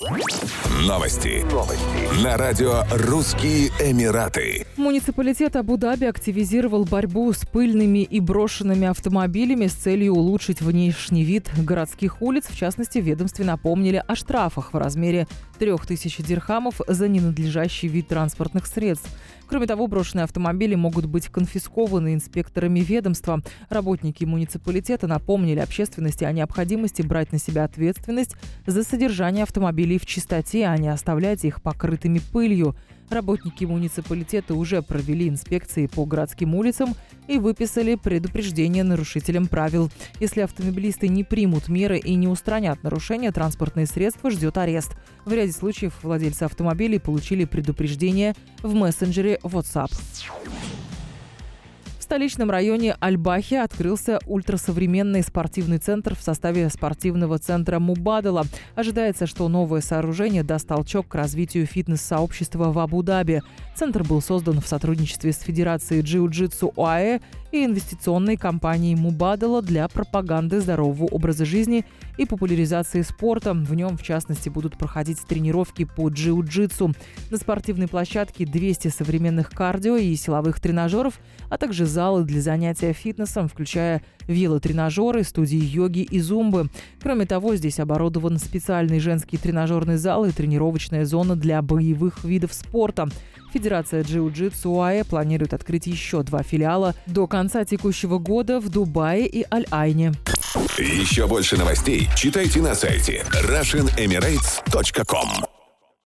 Новости. Новости. На радио «Русские Эмираты». Муниципалитет Абу-Даби активизировал борьбу с пыльными и брошенными автомобилями с целью улучшить внешний вид городских улиц. В частности, ведомстве напомнили о штрафах в размере 3000 дирхамов за ненадлежащий вид транспортных средств. Кроме того, брошенные автомобили могут быть конфискованы инспекторами ведомства. Работники муниципалитета напомнили общественности о необходимости брать на себя ответственность за содержание автомобилей в чистоте, а не оставлять их покрытыми пылью. Работники муниципалитета уже провели инспекции по городским улицам и выписали предупреждение нарушителям правил. Если автомобилисты не примут меры и не устранят нарушения, транспортные средства ждет арест. В ряде случаев владельцы автомобилей получили предупреждение в мессенджере WhatsApp столичном районе Альбахи открылся ультрасовременный спортивный центр в составе спортивного центра Мубадала. Ожидается, что новое сооружение даст толчок к развитию фитнес-сообщества в Абу-Даби. Центр был создан в сотрудничестве с Федерацией джиу-джитсу ОАЭ и инвестиционной компанией Мубадала для пропаганды здорового образа жизни и популяризации спорта. В нем, в частности, будут проходить тренировки по джиу-джитсу. На спортивной площадке 200 современных кардио и силовых тренажеров, а также зал залы для занятия фитнесом, включая велотренажеры, студии йоги и зумбы. Кроме того, здесь оборудован специальный женский тренажерный зал и тренировочная зона для боевых видов спорта. Федерация джиу-джитсу УАЭ планирует открыть еще два филиала до конца текущего года в Дубае и Аль-Айне. Еще больше новостей читайте на сайте RussianEmirates.com